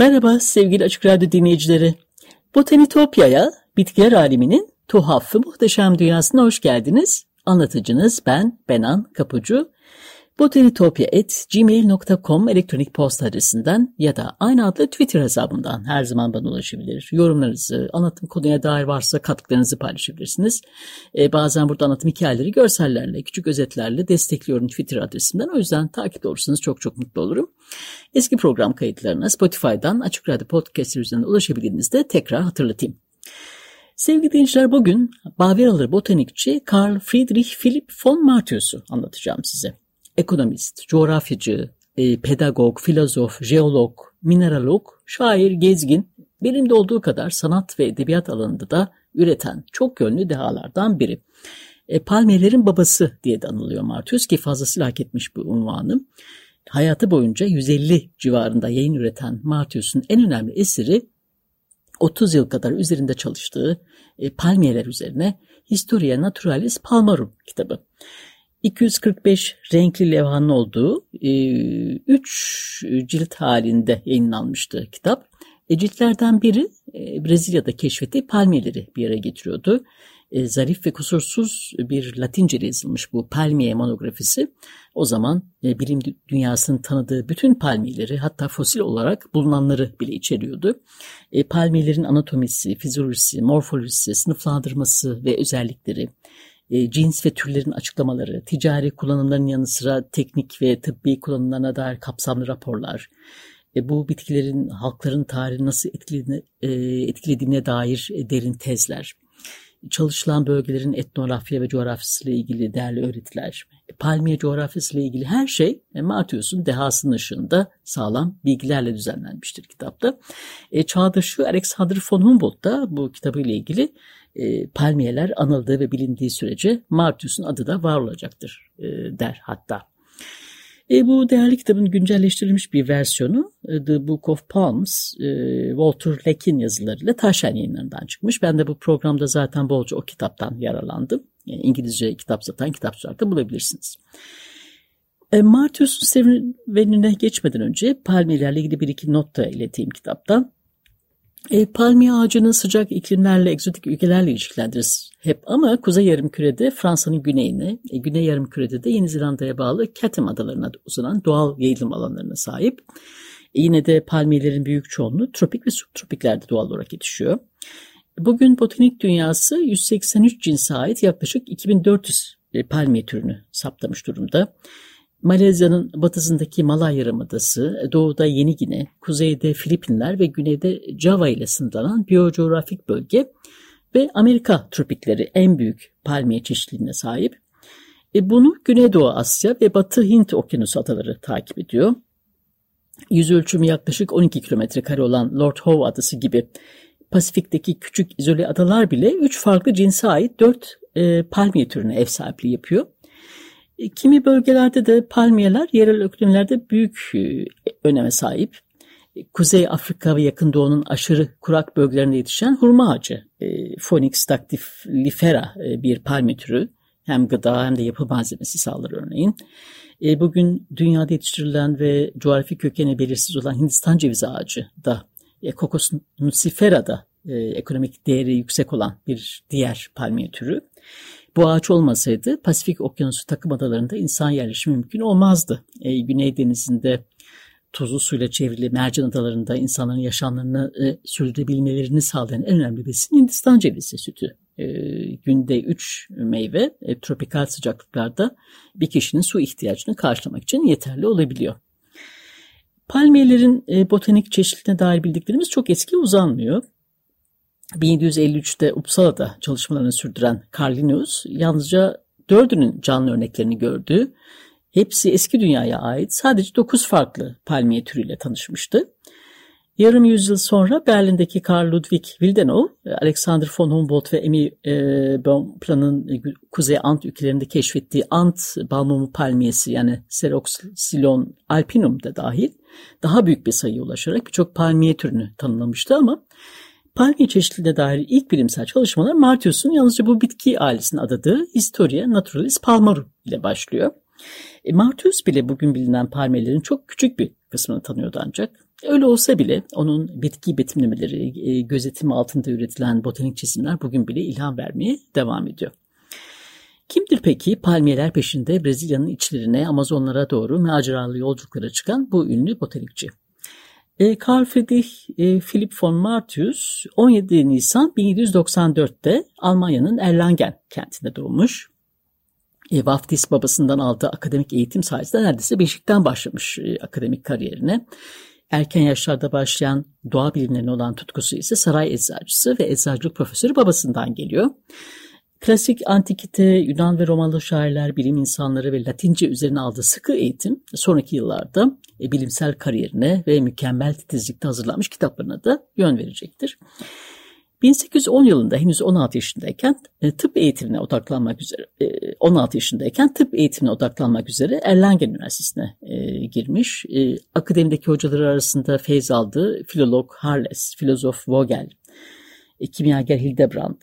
Merhaba sevgili Açık Radyo dinleyicileri. Botanitopya'ya, bitkiler aleminin tuhaf ve muhteşem dünyasına hoş geldiniz. Anlatıcınız ben Benan Kapucu. botanitopya.gmail.com elektronik posta adresinden ya da aynı adlı Twitter hesabından her zaman bana ulaşabilir. Yorumlarınızı, anlatım konuya dair varsa katkılarınızı paylaşabilirsiniz. Ee, bazen burada anlatım hikayeleri görsellerle, küçük özetlerle destekliyorum Twitter adresimden. O yüzden takip olursanız çok çok mutlu olurum. Eski program kayıtlarına Spotify'dan Açık Radyo Podcast üzerinden ulaşabildiğinizde tekrar hatırlatayım. Sevgili dinleyiciler bugün Bavaralı botanikçi Karl Friedrich Philipp von Martius'u anlatacağım size. Ekonomist, coğrafyacı, e, pedagog, filozof, jeolog, mineralog, şair, gezgin, bilimde olduğu kadar sanat ve edebiyat alanında da üreten çok yönlü dehalardan biri. E, palmiyelerin babası diye de anılıyor Martius ki fazlasıyla hak etmiş bu unvanı. Hayatı boyunca 150 civarında yayın üreten Martius'un en önemli eseri 30 yıl kadar üzerinde çalıştığı e, palmiyeler üzerine Historia Naturalis Palmarum kitabı. 245 renkli levhanın olduğu 3 e, cilt halinde yayınlanmıştı kitap. E, ciltlerden biri e, Brezilya'da keşfettiği palmiyeleri bir yere getiriyordu. Zarif ve kusursuz bir Latince ile yazılmış bu palmiye monografisi. O zaman bilim dünyasının tanıdığı bütün palmiyeleri hatta fosil olarak bulunanları bile içeriyordu. E, palmiyelerin anatomisi, fizyolojisi, morfolojisi, sınıflandırması ve özellikleri, e, cins ve türlerin açıklamaları, ticari kullanımların yanı sıra teknik ve tıbbi kullanımlarına dair kapsamlı raporlar, e, bu bitkilerin halkların tarihi nasıl etkilediğine, e, etkilediğine dair derin tezler, çalışılan bölgelerin etnografya ve coğrafyasıyla ilgili değerli öğretiler, palmiye coğrafyasıyla ilgili her şey e, Martius'un dehasının ışığında sağlam bilgilerle düzenlenmiştir kitapta. E, çağdaşı Alexander von Humboldt da bu kitabıyla ilgili e, palmiyeler anıldığı ve bilindiği sürece Martius'un adı da var olacaktır e, der hatta. E, bu değerli kitabın güncelleştirilmiş bir versiyonu e, The Book of Palms, e, Walter Leck'in yazılarıyla Taşen yayınlarından çıkmış. Ben de bu programda zaten bolca o kitaptan yararlandım. Yani İngilizce kitap satan kitapçılarda bulabilirsiniz. E, Martius'un serüvenine geçmeden önce palmiyelerle ilgili bir iki not da ileteyim kitaptan. E, palmiye ağacını sıcak iklimlerle, egzotik ülkelerle ilişkilendiririz hep ama Kuzey Yarımküre'de Fransa'nın güneyine, e, Güney Yarımküre'de de Yeni Zelanda'ya bağlı Chatham adalarına uzanan doğal yayılım alanlarına sahip. E, yine de palmiyelerin büyük çoğunluğu tropik ve subtropiklerde doğal olarak yetişiyor. Bugün botanik dünyası 183 cinse ait yaklaşık 2400 e, palmiye türünü saptamış durumda. Malezya'nın batısındaki Malay Yarımadası, doğuda Yeni Gine, kuzeyde Filipinler ve güneyde Java ile sınırlanan biyocoğrafik bölge ve Amerika tropikleri en büyük palmiye çeşitliliğine sahip. E bunu Güneydoğu Asya ve Batı Hint Okyanusu adaları takip ediyor. Yüz ölçümü yaklaşık 12 kilometre kare olan Lord Howe adası gibi Pasifik'teki küçük izole adalar bile 3 farklı cinse ait 4 e, palmiye türüne ev sahipliği yapıyor. E, kimi bölgelerde de palmiyeler yerel iklimlerde büyük e, öneme sahip. E, Kuzey Afrika ve Yakın Doğu'nun aşırı kurak bölgelerinde yetişen hurma ağacı, Phoenix dactylifera bir palmiye türü. Hem gıda hem de yapı malzemesi sağlar örneğin. Bugün dünyada yetiştirilen ve coğrafi kökeni belirsiz olan Hindistan cevizi ağacı da Cocos nucifera da ekonomik değeri yüksek olan bir diğer palmiye türü. Bu ağaç olmasaydı Pasifik Okyanusu takım adalarında insan yerleşimi mümkün olmazdı. E, Güney Denizi'nde tuzlu suyla çevrili mercan adalarında insanların yaşamlarını e, sürdürebilmelerini sağlayan en önemli besin Hindistan cevizi sütü. E, günde 3 meyve e, tropikal sıcaklıklarda bir kişinin su ihtiyacını karşılamak için yeterli olabiliyor. Palmiyelerin e, botanik çeşitliliğine dair bildiklerimiz çok eski uzanmıyor. 1753'te Uppsala'da çalışmalarını sürdüren Carl Linnaeus yalnızca dördünün canlı örneklerini gördü. Hepsi eski dünyaya ait sadece dokuz farklı palmiye türüyle tanışmıştı. Yarım yüzyıl sonra Berlin'deki Karl Ludwig Wildenau, Alexander von Humboldt ve Emmy e, Bonplan'ın e, Kuzey Ant ülkelerinde keşfettiği Ant balmumu palmiyesi yani Ceroxylon alpinum da dahil daha büyük bir sayıya ulaşarak birçok palmiye türünü tanımlamıştı ama palmiye çeşitliliğine dair ilk bilimsel çalışmalar Martius'un yalnızca bu bitki ailesine adadığı Historia Naturalis Palmarum ile başlıyor. E, Martius bile bugün bilinen palmiyelerin çok küçük bir kısmını tanıyordu ancak. Öyle olsa bile onun bitki betimlemeleri, e, gözetimi altında üretilen botanik çizimler bugün bile ilham vermeye devam ediyor. Kimdir peki palmiyeler peşinde Brezilya'nın içlerine, Amazonlara doğru maceralı yolculuklara çıkan bu ünlü botanikçi? E, Carl Friedrich e, Philipp von Martius 17 Nisan 1794'te Almanya'nın Erlangen kentinde doğmuş. E, vaftiz babasından aldığı akademik eğitim sayesinde neredeyse beşikten başlamış e, akademik kariyerine. Erken yaşlarda başlayan doğa bilimlerine olan tutkusu ise saray eczacısı ve eczacılık profesörü babasından geliyor. Klasik antikite, Yunan ve Romalı şairler, bilim insanları ve Latince üzerine aldığı sıkı eğitim sonraki yıllarda e, bilimsel kariyerine ve mükemmel titizlikte hazırlanmış kitaplarına da yön verecektir. 1810 yılında henüz 16 yaşındayken e, tıp eğitimine odaklanmak üzere 16 e, yaşındayken tıp eğitimine odaklanmak üzere Erlangen Üniversitesi'ne e, girmiş. Akademideki hocaları arasında feyz aldığı filolog Harles, filozof Vogel, kimyager Hildebrand,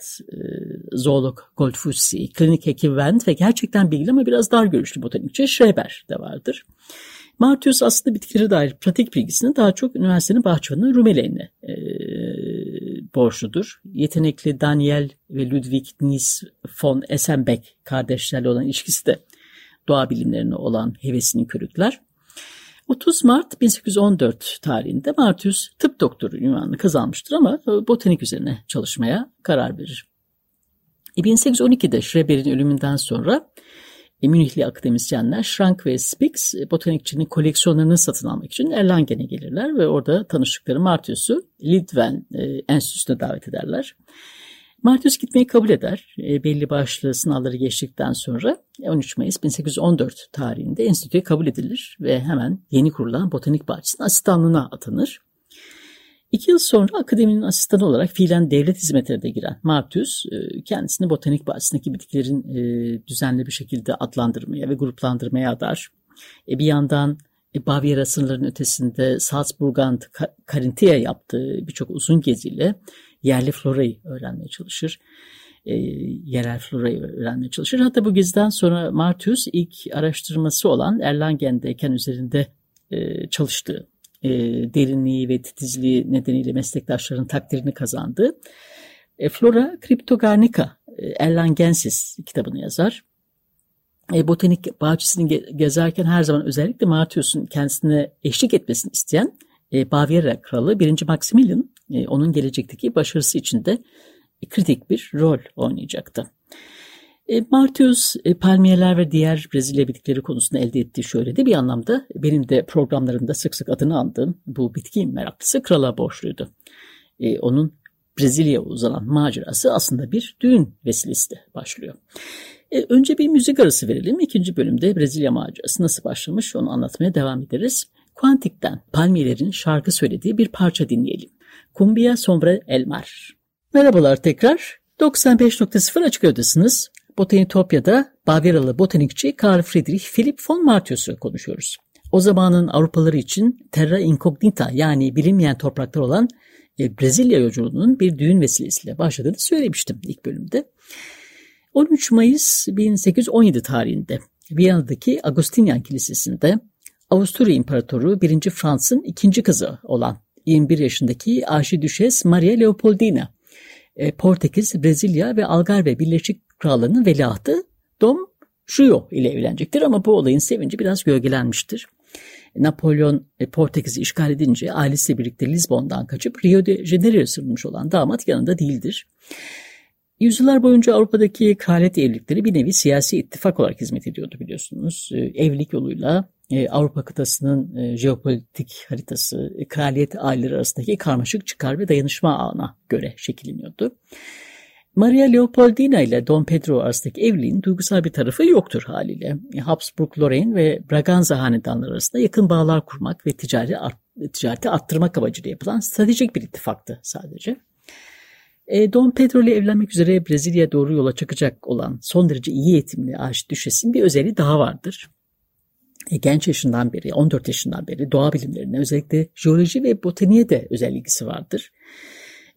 zoolog Goldfussi, klinik hekim Wendt ve gerçekten bilgili ama biraz dar görüşlü botanikçi Schreber de vardır. Martius aslında bitkilere dair pratik bilgisini daha çok üniversitenin bahçıvanı Rumeli'ne e, borçludur. Yetenekli Daniel ve Ludwig Nies von Essenbeck kardeşlerle olan ilişkisi de doğa bilimlerine olan hevesini körükler. 30 Mart 1814 tarihinde Martius tıp doktoru ünvanını kazanmıştır ama botanik üzerine çalışmaya karar verir. 1812'de Schreber'in ölümünden sonra e, Münihli akademisyenler Schrank ve Spix e, botanikçinin koleksiyonlarını satın almak için Erlangen'e gelirler ve orada tanıştıkları Martius'u Lidwen e, Enstitüsü'ne davet ederler. Martius gitmeyi kabul eder. E, belli başlı sınavları geçtikten sonra 13 Mayıs 1814 tarihinde enstitüye kabul edilir ve hemen yeni kurulan botanik bahçesinin asistanlığına atanır. İki yıl sonra akademinin asistanı olarak fiilen devlet hizmetine de giren Martius e, kendisini botanik bahçesindeki bitkilerin e, düzenli bir şekilde adlandırmaya ve gruplandırmaya adar. E, bir yandan Bavyera sınırlarının ötesinde Salzburg'un Karinti'ye yaptığı birçok uzun geziyle yerli florayı öğrenmeye çalışır. E, yerel florayı öğrenmeye çalışır. Hatta bu geziden sonra Martius ilk araştırması olan Erlangen'deyken üzerinde e, çalıştığı e, derinliği ve titizliği nedeniyle meslektaşların takdirini kazandı. E, Flora Cryptogarnica e, Erlangensis kitabını yazar. E, botanik bahçesini ge gezerken her zaman özellikle Martius'un kendisine eşlik etmesini isteyen e, Bavyera kralı 1. Maximilian e, onun gelecekteki başarısı için de kritik bir rol oynayacaktı. E, Martius e, palmiyeler ve diğer Brezilya bitkileri konusunda elde ettiği şöyle de bir anlamda benim de programlarımda sık sık adını andığım bu bitki meraklısı krala borçluydu. E, onun Brezilya uzanan macerası aslında bir düğün vesilesi de başlıyor. E, önce bir müzik arası verelim. İkinci bölümde Brezilya macerası nasıl başlamış onu anlatmaya devam ederiz. Quantic'ten palmiyelerin şarkı söylediği bir parça dinleyelim. Cumbia Sombre El Mar. Merhabalar tekrar. 95.0 Açık Ödesiniz. Botanitopya'da Bavyeralı botanikçi Karl Friedrich Philipp von Martius'u konuşuyoruz. O zamanın Avrupalıları için terra incognita yani bilinmeyen topraklar olan e, Brezilya yolculuğunun bir düğün vesilesiyle başladığını söylemiştim ilk bölümde. 13 Mayıs 1817 tarihinde Viyana'daki Agustinian Kilisesi'nde Avusturya İmparatoru 1. Fransız'ın ikinci kızı olan 21 yaşındaki Arşidüşes Maria Leopoldina, e, Portekiz, Brezilya ve Algarve Birleşik krallığının veliahtı Dom Juyo ile evlenecektir ama bu olayın sevinci biraz gölgelenmiştir. Napolyon e, Portekiz'i işgal edince ailesiyle birlikte Lizbon'dan kaçıp Rio de Janeiro'ya sığınmış olan damat yanında değildir. Yüzyıllar boyunca Avrupa'daki kraliyet evlilikleri bir nevi siyasi ittifak olarak hizmet ediyordu biliyorsunuz. E, evlilik yoluyla e, Avrupa kıtasının e, jeopolitik haritası, e, kraliyet aileleri arasındaki karmaşık çıkar ve dayanışma ağına göre şekilleniyordu. Maria Leopoldina ile Don Pedro arasındaki evliliğin duygusal bir tarafı yoktur haliyle. Habsburg, Lorraine ve Braganza hanedanları arasında yakın bağlar kurmak ve ticari ticareti arttırmak amacıyla yapılan stratejik bir ittifaktı sadece. E, Don Pedro ile evlenmek üzere Brezilya'ya doğru yola çıkacak olan son derece iyi eğitimli Arşidüşes'in bir özelliği daha vardır. E, genç yaşından beri, 14 yaşından beri doğa bilimlerine özellikle jeoloji ve botaniğe de özel ilgisi vardır.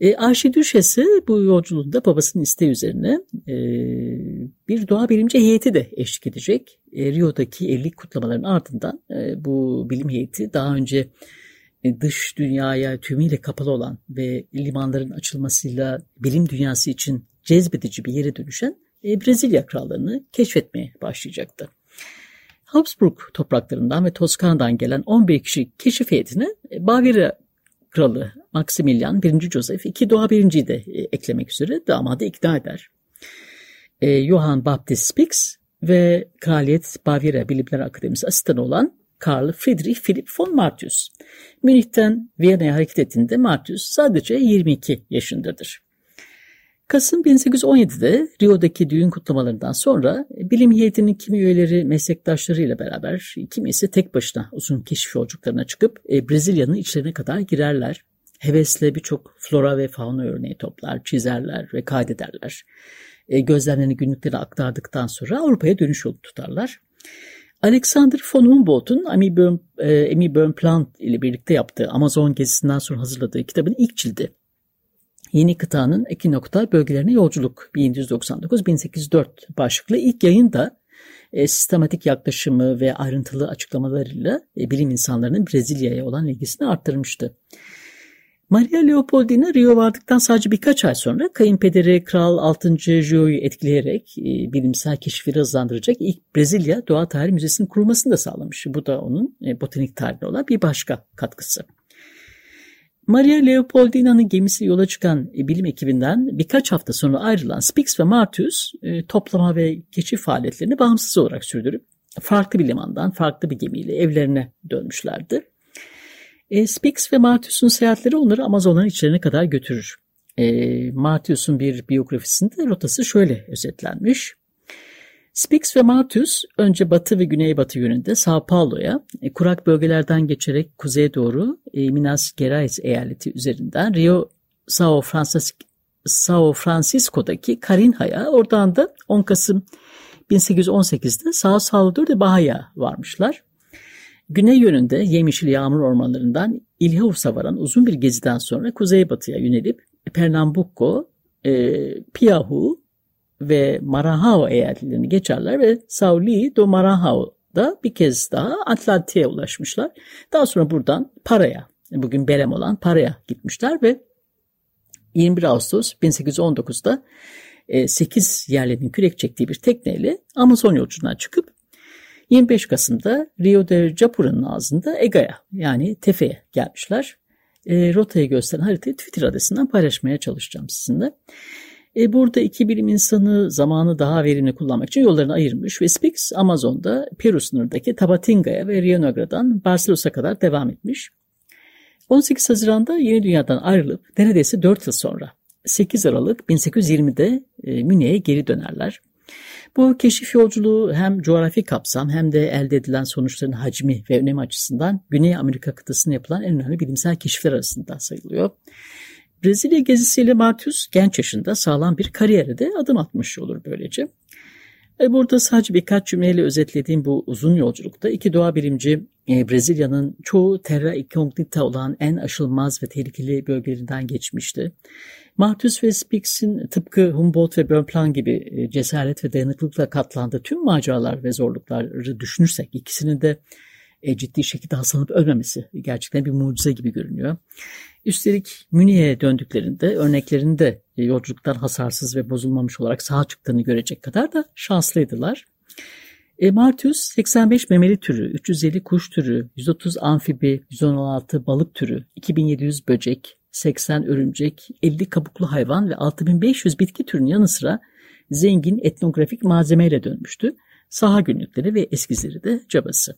E, Arşidüşesi bu yolculuğunda babasının isteği üzerine e, bir doğa bilimci heyeti de eşlik edecek. E, Rio'daki evlilik kutlamalarının ardından e, bu bilim heyeti daha önce dış dünyaya tümüyle kapalı olan ve limanların açılmasıyla bilim dünyası için cezbedici bir yere dönüşen e, Brezilya krallığını keşfetmeye başlayacaktı. Habsburg topraklarından ve Toskana'dan gelen 11 kişi keşif heyetine e, Bavyera kralı Maximilian 1. Joseph iki doğa birinciyi de eklemek üzere damadı ikna eder. Johann Baptist Spix ve Kraliyet Bavyera Bilimler Akademisi asistanı olan Karl Friedrich Philipp von Martius. Münih'ten Viyana'ya hareket ettiğinde Martius sadece 22 yaşındadır. Kasım 1817'de Rio'daki düğün kutlamalarından sonra bilim heyetinin kimi üyeleri meslektaşlarıyla beraber, kimi ise tek başına uzun keşif yolculuklarına çıkıp e, Brezilya'nın içlerine kadar girerler. Hevesle birçok flora ve fauna örneği toplar, çizerler ve kaydederler. E, gözlemlerini günlükleri aktardıktan sonra Avrupa'ya dönüş yolu tutarlar. Alexander von Humboldt'un Amy Byrne, e, Amy Byrne Plant ile birlikte yaptığı Amazon gezisinden sonra hazırladığı kitabın ilk cildi. Yeni kıtanın ekinoktal bölgelerine yolculuk 1799-1804 başlıklı ilk yayın da e, sistematik yaklaşımı ve ayrıntılı açıklamalarıyla e, bilim insanlarının Brezilya'ya olan ilgisini arttırmıştı. Maria Leopoldina Rio vardıktan sadece birkaç ay sonra kayınpederi Kral 6. Gio'yu etkileyerek e, bilimsel keşifleri hızlandıracak ilk Brezilya Doğa Tarihi Müzesi'nin kurulmasını da sağlamış. Bu da onun e, botanik tarihine olan bir başka katkısı. Maria Leopoldina'nın gemisi yola çıkan e, bilim ekibinden birkaç hafta sonra ayrılan Spix ve Martius e, toplama ve keşif faaliyetlerini bağımsız olarak sürdürüp farklı bir limandan farklı bir gemiyle evlerine dönmüşlerdi. E, Spix ve Martius'un seyahatleri onları Amazonların içlerine kadar götürür. E, Martius'un bir biyografisinde rotası şöyle özetlenmiş. Spix ve Martius önce batı ve güneybatı yönünde Sao Paulo'ya, e, kurak bölgelerden geçerek kuzeye doğru e, Minas Gerais eyaleti üzerinden Rio Sao, Francis, Sao Francisco'daki Carinha'ya, oradan da 10 Kasım 1818'de Sao Salvador de Bahia varmışlar. Güney yönünde yemyeşil yağmur ormanlarından İlhaus'a varan uzun bir geziden sonra kuzeybatıya yönelip Pernambuco, e, Piahu ve Maranhão eyaletlerini geçerler ve Sauli do Maranhão'da bir kez daha Atlantik'e ulaşmışlar. Daha sonra buradan Para'ya, bugün Belem olan Para'ya gitmişler ve 21 Ağustos 1819'da 8 e, yerlerin kürek çektiği bir tekneyle Amazon yolculuğuna çıkıp 25 Kasım'da Rio de Japura'nın ağzında Ega'ya yani Tefe'ye gelmişler. E, rotayı gösteren haritayı Twitter adresinden paylaşmaya çalışacağım sizinle. E, burada iki bilim insanı zamanı daha verimli kullanmak için yollarını ayırmış ve Spix Amazon'da Peru sınırındaki Tabatinga'ya ve Rio Negro'dan Barcelos'a kadar devam etmiş. 18 Haziran'da Yeni Dünya'dan ayrılıp neredeyse 4 yıl sonra 8 Aralık 1820'de e, Münih'e geri dönerler. Bu keşif yolculuğu hem coğrafi kapsam hem de elde edilen sonuçların hacmi ve önemi açısından Güney Amerika kıtasında yapılan en önemli bilimsel keşifler arasında sayılıyor. Brezilya gezisiyle Martius genç yaşında sağlam bir kariyere de adım atmış olur böylece. E burada sadece birkaç cümleyle özetlediğim bu uzun yolculukta iki doğa bilimci e, Brezilya'nın çoğu terra incognita olan en aşılmaz ve tehlikeli bölgelerinden geçmişti. Martius ve Spix'in tıpkı Humboldt ve Bonpland gibi e, cesaret ve dayanıklılıkla katlandığı tüm maceralar ve zorlukları düşünürsek ikisinin de e, ciddi şekilde hastalanıp ölmemesi gerçekten bir mucize gibi görünüyor. Üstelik Münih'e döndüklerinde örneklerinde e, yolculuktan hasarsız ve bozulmamış olarak sağ çıktığını görecek kadar da şanslıydılar. E, Martius 85 memeli türü, 350 kuş türü, 130 amfibi, 116 balık türü, 2700 böcek, 80 örümcek, 50 kabuklu hayvan ve 6500 bitki türünün yanı sıra zengin etnografik malzemeyle dönmüştü. saha günlükleri ve eskizleri de cabası.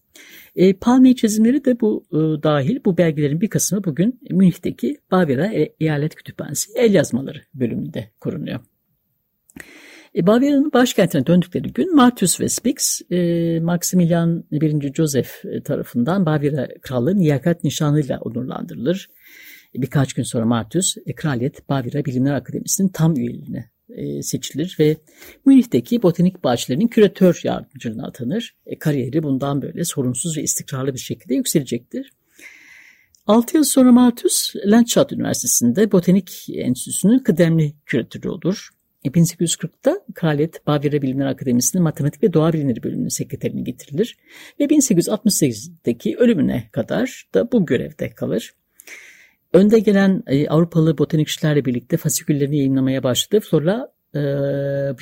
E, palmiye çizimleri de bu e, dahil bu belgelerin bir kısmı bugün Münih'teki Bavyera e, Eyalet Kütüphanesi el yazmaları bölümünde korunuyor. E, Bavyera'nın başkentine döndükleri gün Martius ve Spix, e, Maximilian I. Joseph e, tarafından Bavyera Krallığı liyakat nişanıyla onurlandırılır. Birkaç gün sonra Martius, e, Kraliyet Bavyera Bilimler Akademisi'nin tam üyeliğine e, seçilir ve Münih'teki botanik bahçelerinin küratör yardımcılığına atanır. E, kariyeri bundan böyle sorunsuz ve istikrarlı bir şekilde yükselecektir. 6 yıl sonra Martius, Landshut Üniversitesi'nde Botanik Enstitüsü'nün kıdemli küratörü olur. 1840'da e, Kraliyet Bavyera Bilimler Akademisi'nin Matematik ve Doğa Bilimleri bölümünün sekreterine getirilir ve 1868'deki ölümüne kadar da bu görevde kalır. Önde gelen e, Avrupalı botanikçilerle birlikte fasiküllerini yayınlamaya başladı. Flora e,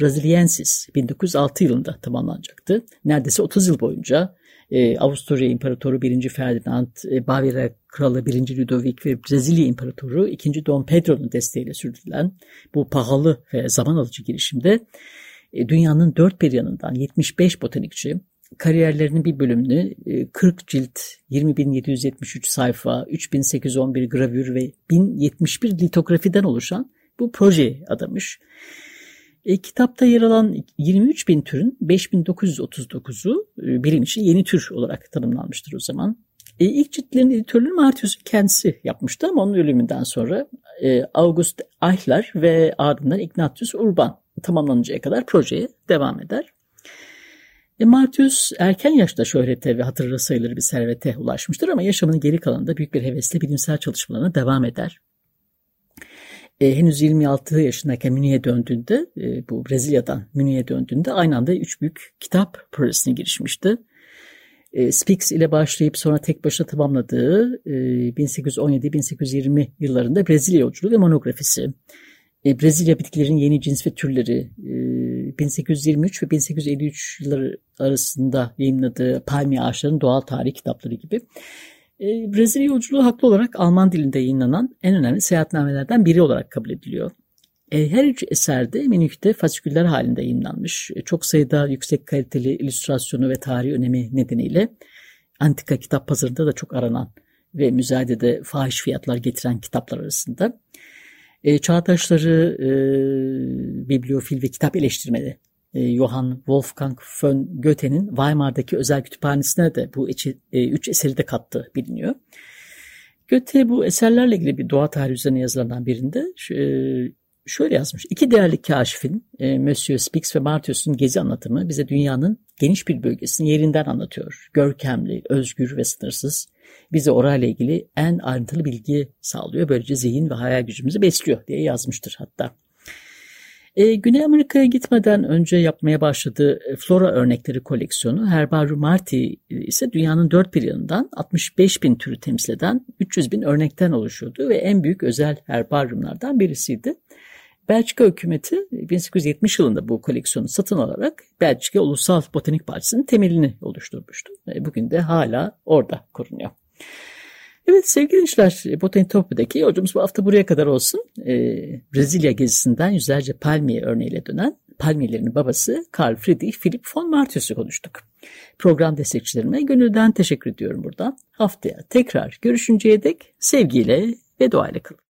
Braziliensis 1906 yılında tamamlanacaktı. Neredeyse 30 yıl boyunca e, Avusturya İmparatoru 1. Ferdinand, e, Bavyera Kralı 1. Ludovic ve Brezilya İmparatoru 2. Don Pedro'nun desteğiyle sürdürülen bu pahalı ve zaman alıcı girişimde e, dünyanın dört bir yanından 75 botanikçi kariyerlerinin bir bölümünü 40 e, cilt, 20.773 sayfa, 3.811 gravür ve 1071 litografiden oluşan bu proje adamış. E, kitapta yer alan 23 bin türün 5939'u e, bilim için yeni tür olarak tanımlanmıştır o zaman. E, ilk ciltlerin editörlüğünü Martius'un kendisi yapmıştı ama onun ölümünden sonra e, August Eichler ve ardından Ignatius Urban tamamlanıncaya kadar projeye devam eder. E, Martius erken yaşta şöhrete ve hatırına sayılır bir servete ulaşmıştır ama yaşamının geri kalanında büyük bir hevesle bilimsel çalışmalarına devam eder. E, henüz 26 yaşındayken Münih'e döndüğünde, e, bu Brezilya'dan Münih'e döndüğünde aynı anda üç büyük kitap projesine girişmişti. E, Spix ile başlayıp sonra tek başına tamamladığı e, 1817-1820 yıllarında Brezilya yolculuğu ve monografisi, e, Brezilya bitkilerin yeni cins ve türleri, e, 1823 ve 1853 yılları arasında yayınladığı palmiye ağaçlarının doğal tarih kitapları gibi e, Brezilya yolculuğu haklı olarak Alman dilinde yayınlanan en önemli seyahatnamelerden biri olarak kabul ediliyor. E, her üç eserde Münih'te fasiküller halinde yayınlanmış. E, çok sayıda yüksek kaliteli illüstrasyonu ve tarihi önemi nedeniyle antika kitap pazarında da çok aranan ve müzayedede fahiş fiyatlar getiren kitaplar arasında. E, çağdaşları e, bibliofil ve kitap eleştirmeni e, Johann Wolfgang von Goethe'nin Weimar'daki özel kütüphanesine de bu içi, e, üç eseri de kattığı biliniyor. Goethe bu eserlerle ilgili bir doğa tarihi üzerine yazılarından birinde e, şöyle yazmış. İki değerli kaşifin e, Monsieur Spix ve Martius'un gezi anlatımı bize dünyanın geniş bir bölgesini yerinden anlatıyor. Görkemli, özgür ve sınırsız. Bize orayla ilgili en ayrıntılı bilgi sağlıyor. Böylece zihin ve hayal gücümüzü besliyor diye yazmıştır hatta. E, Güney Amerika'ya gitmeden önce yapmaya başladığı flora örnekleri koleksiyonu Herbarium Marti ise dünyanın dört bir yanından 65 bin türü temsil eden 300 bin örnekten oluşuyordu ve en büyük özel herbaryumlardan birisiydi. Belçika hükümeti 1870 yılında bu koleksiyonu satın alarak Belçika Ulusal Botanik Bahçesi'nin temelini oluşturmuştu. Bugün de hala orada korunuyor. Evet sevgili dinleyiciler Botanitopya'daki yolcumuz bu hafta buraya kadar olsun. Ee, Brezilya gezisinden yüzlerce palmiye örneğiyle dönen palmiyelerin babası Carl Friedrich Philipp von Martius'u konuştuk. Program destekçilerime gönülden teşekkür ediyorum burada. Haftaya tekrar görüşünceye dek sevgiyle ve duayla kalın.